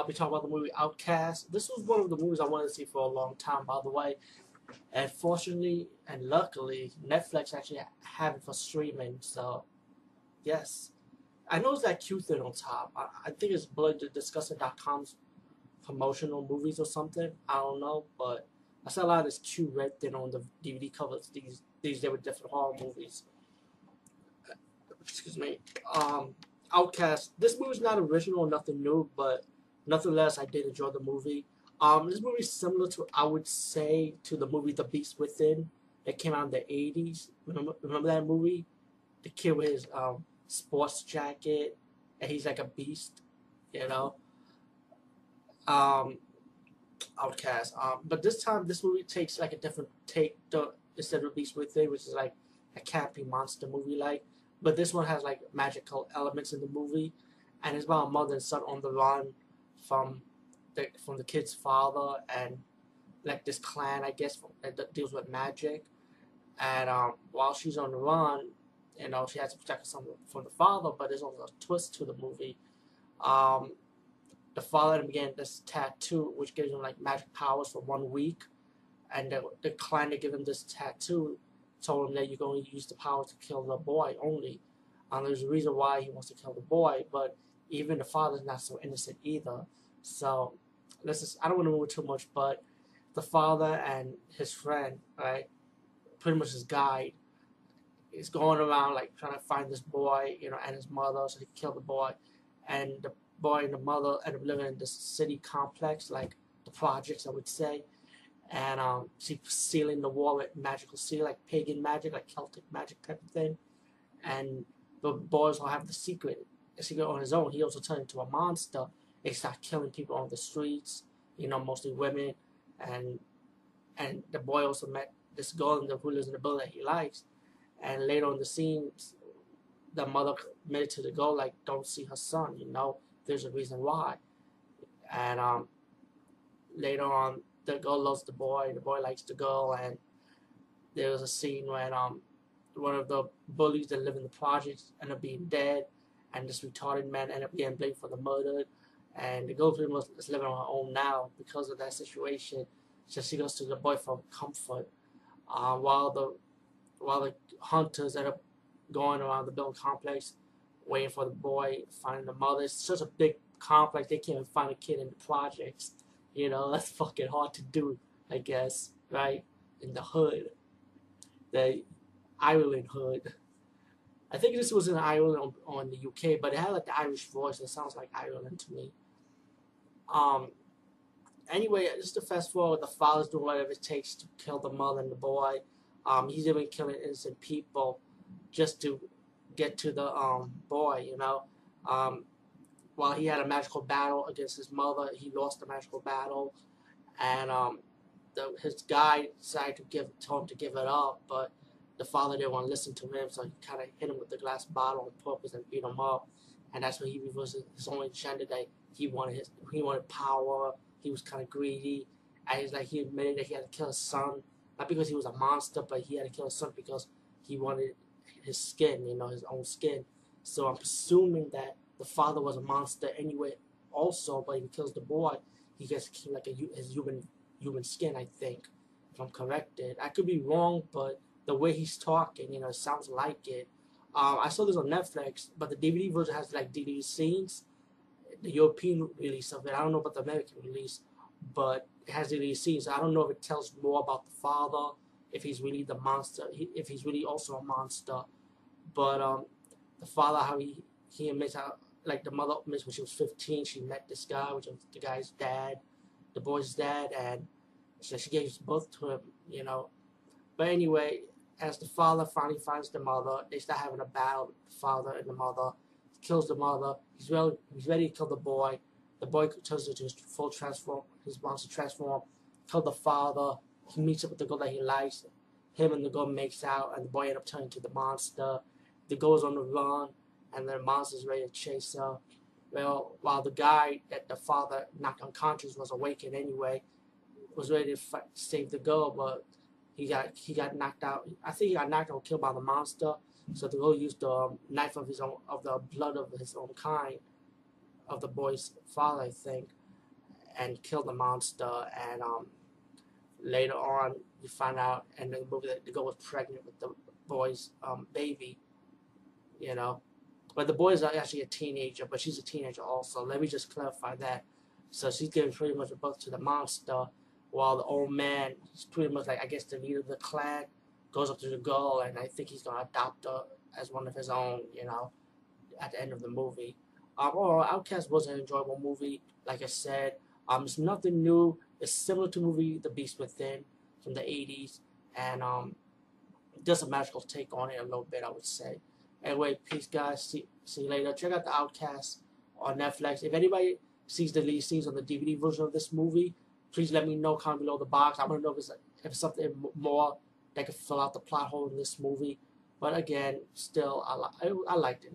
I'll be talking about the movie Outcast. This was one of the movies I wanted to see for a long time, by the way. And fortunately and luckily, Netflix actually have it for streaming. So, yes. I know it's that Q thing on top. I, I think it's bloody-disgusting.com's promotional movies or something. I don't know, but I saw a lot of this Q red thing on the DVD covers. These these they were different horror movies. Excuse me. Um, Outcast. This movie's not original, nothing new, but nonetheless, I did enjoy the movie. Um, this movie is similar to, I would say, to the movie The Beast Within. that came out in the 80s. Remember, remember that movie? The kid with his um, sports jacket, and he's like a beast, you know? Um, Outcast. Um, but this time, this movie takes like a different take to, instead of Beast Within, which is like a campy monster movie like. But this one has like magical elements in the movie, and it's about a mother and son on the run from the from the kid's father and like this clan, I guess, that deals with magic. And um, while she's on the run, you know, she has to protect herself from the father, but there's also a twist to the movie. Um, the father began this tattoo, which gives him like magic powers for one week. And the, the clan that gave him this tattoo told him that you're going to use the power to kill the boy only. And there's a reason why he wants to kill the boy, but even the father's not so innocent either. So, this is I don't want to move too much, but the father and his friend, right, pretty much his guide, is going around like trying to find this boy, you know, and his mother, so he killed the boy, and the boy and the mother end up living in this city complex, like the projects, I would say, and um, she's sealing the wall with magical seal, like pagan magic, like Celtic magic type of thing, and the boys will have the secret, secret on his own. He also turned into a monster. They start killing people on the streets, you know, mostly women, and and the boy also met this girl in the who lives in the building that he likes, and later on the scene, the mother admitted to the girl like, don't see her son, you know, there's a reason why, and um, later on, the girl loves the boy, the boy likes the girl, and there was a scene when um one of the bullies that live in the projects end up being dead, and this retarded man end up getting blamed for the murder, and the girl pretty much is living on her own now because of that situation. So she goes to the boy for comfort, uh, while the while the hunters end up going around the building complex, waiting for the boy, finding the mother. It's such a big complex they can't even find a kid in the projects. You know, that's fucking hard to do, I guess, right? In the hood. The Ireland hood. I think this was in Ireland on, on, the UK, but it had like the Irish voice. It sounds like Ireland to me. Um. Anyway, just to fast forward, the father's doing whatever it takes to kill the mother and the boy. Um, he's even killing innocent people just to get to the um boy. You know. Um, while he had a magical battle against his mother, he lost the magical battle, and um, the, his guy decided to give told him to give it up, but the father didn't want to listen to him, so he kind of hit him with the glass bottle on purpose and beat him up, and that's when he reversed his own agenda that he wanted his he wanted power, he was kind of greedy, and he's like he admitted that he had to kill his son, not because he was a monster, but he had to kill his son because he wanted his skin, you know, his own skin. So I'm assuming that the father was a monster anyway also, but he kills the boy, he gets like a, his human human skin, I think, if I'm corrected. I could be wrong, but the way he's talking, you know, sounds like it. Um, I saw this on Netflix, but the DVD version has like DVD scenes. The European release of it, I don't know about the American release, but it has DVD scenes. I don't know if it tells more about the father, if he's really the monster, if he's really also a monster. But um, the father, how he he admits how like the mother admits when she was 15, she met this guy, which was the guy's dad, the boy's dad, and so she gave birth to him, you know. But anyway, as the father finally finds the mother, they start having a battle, the father and the mother. He kills the mother. He's ready, he's ready to kill the boy. The boy turns into his full transform, his monster transform, kill the father. He meets up with the girl that he likes. Him and the girl makes out, and the boy ends up turning to the monster. The girl's on the run and the monster's ready to chase her. Well, while the guy that the father knocked unconscious was awakened anyway, was ready to fight, save the girl, but he got he got knocked out. I think he got knocked out, killed by the monster. So the girl used the knife of his own, of the blood of his own kind, of the boy's father, I think. and killed the monster. And um, later on, you find out in the movie that the girl was pregnant with the boy's um, baby. You know, but the boy is actually a teenager, but she's a teenager also. Let me just clarify that. So she's giving pretty much a birth to the monster, while the old man, he's pretty much like I guess the leader of the clan, goes up to the girl, and I think he's gonna adopt her as one of his own. You know, at the end of the movie. Um, overall, Outcast was an enjoyable movie. Like I said, um, it's nothing new. It's similar to movie The Beast Within from the 80s, and um, just a magical take on it a little bit, I would say. Anyway, peace, guys. See, see you later. Check out The Outcast on Netflix. If anybody sees the lead scenes on the DVD version of this movie, please let me know. Comment below the box. I want to know if it's, if it's something more that could fill out the plot hole in this movie. But again, still, I, I, I liked it.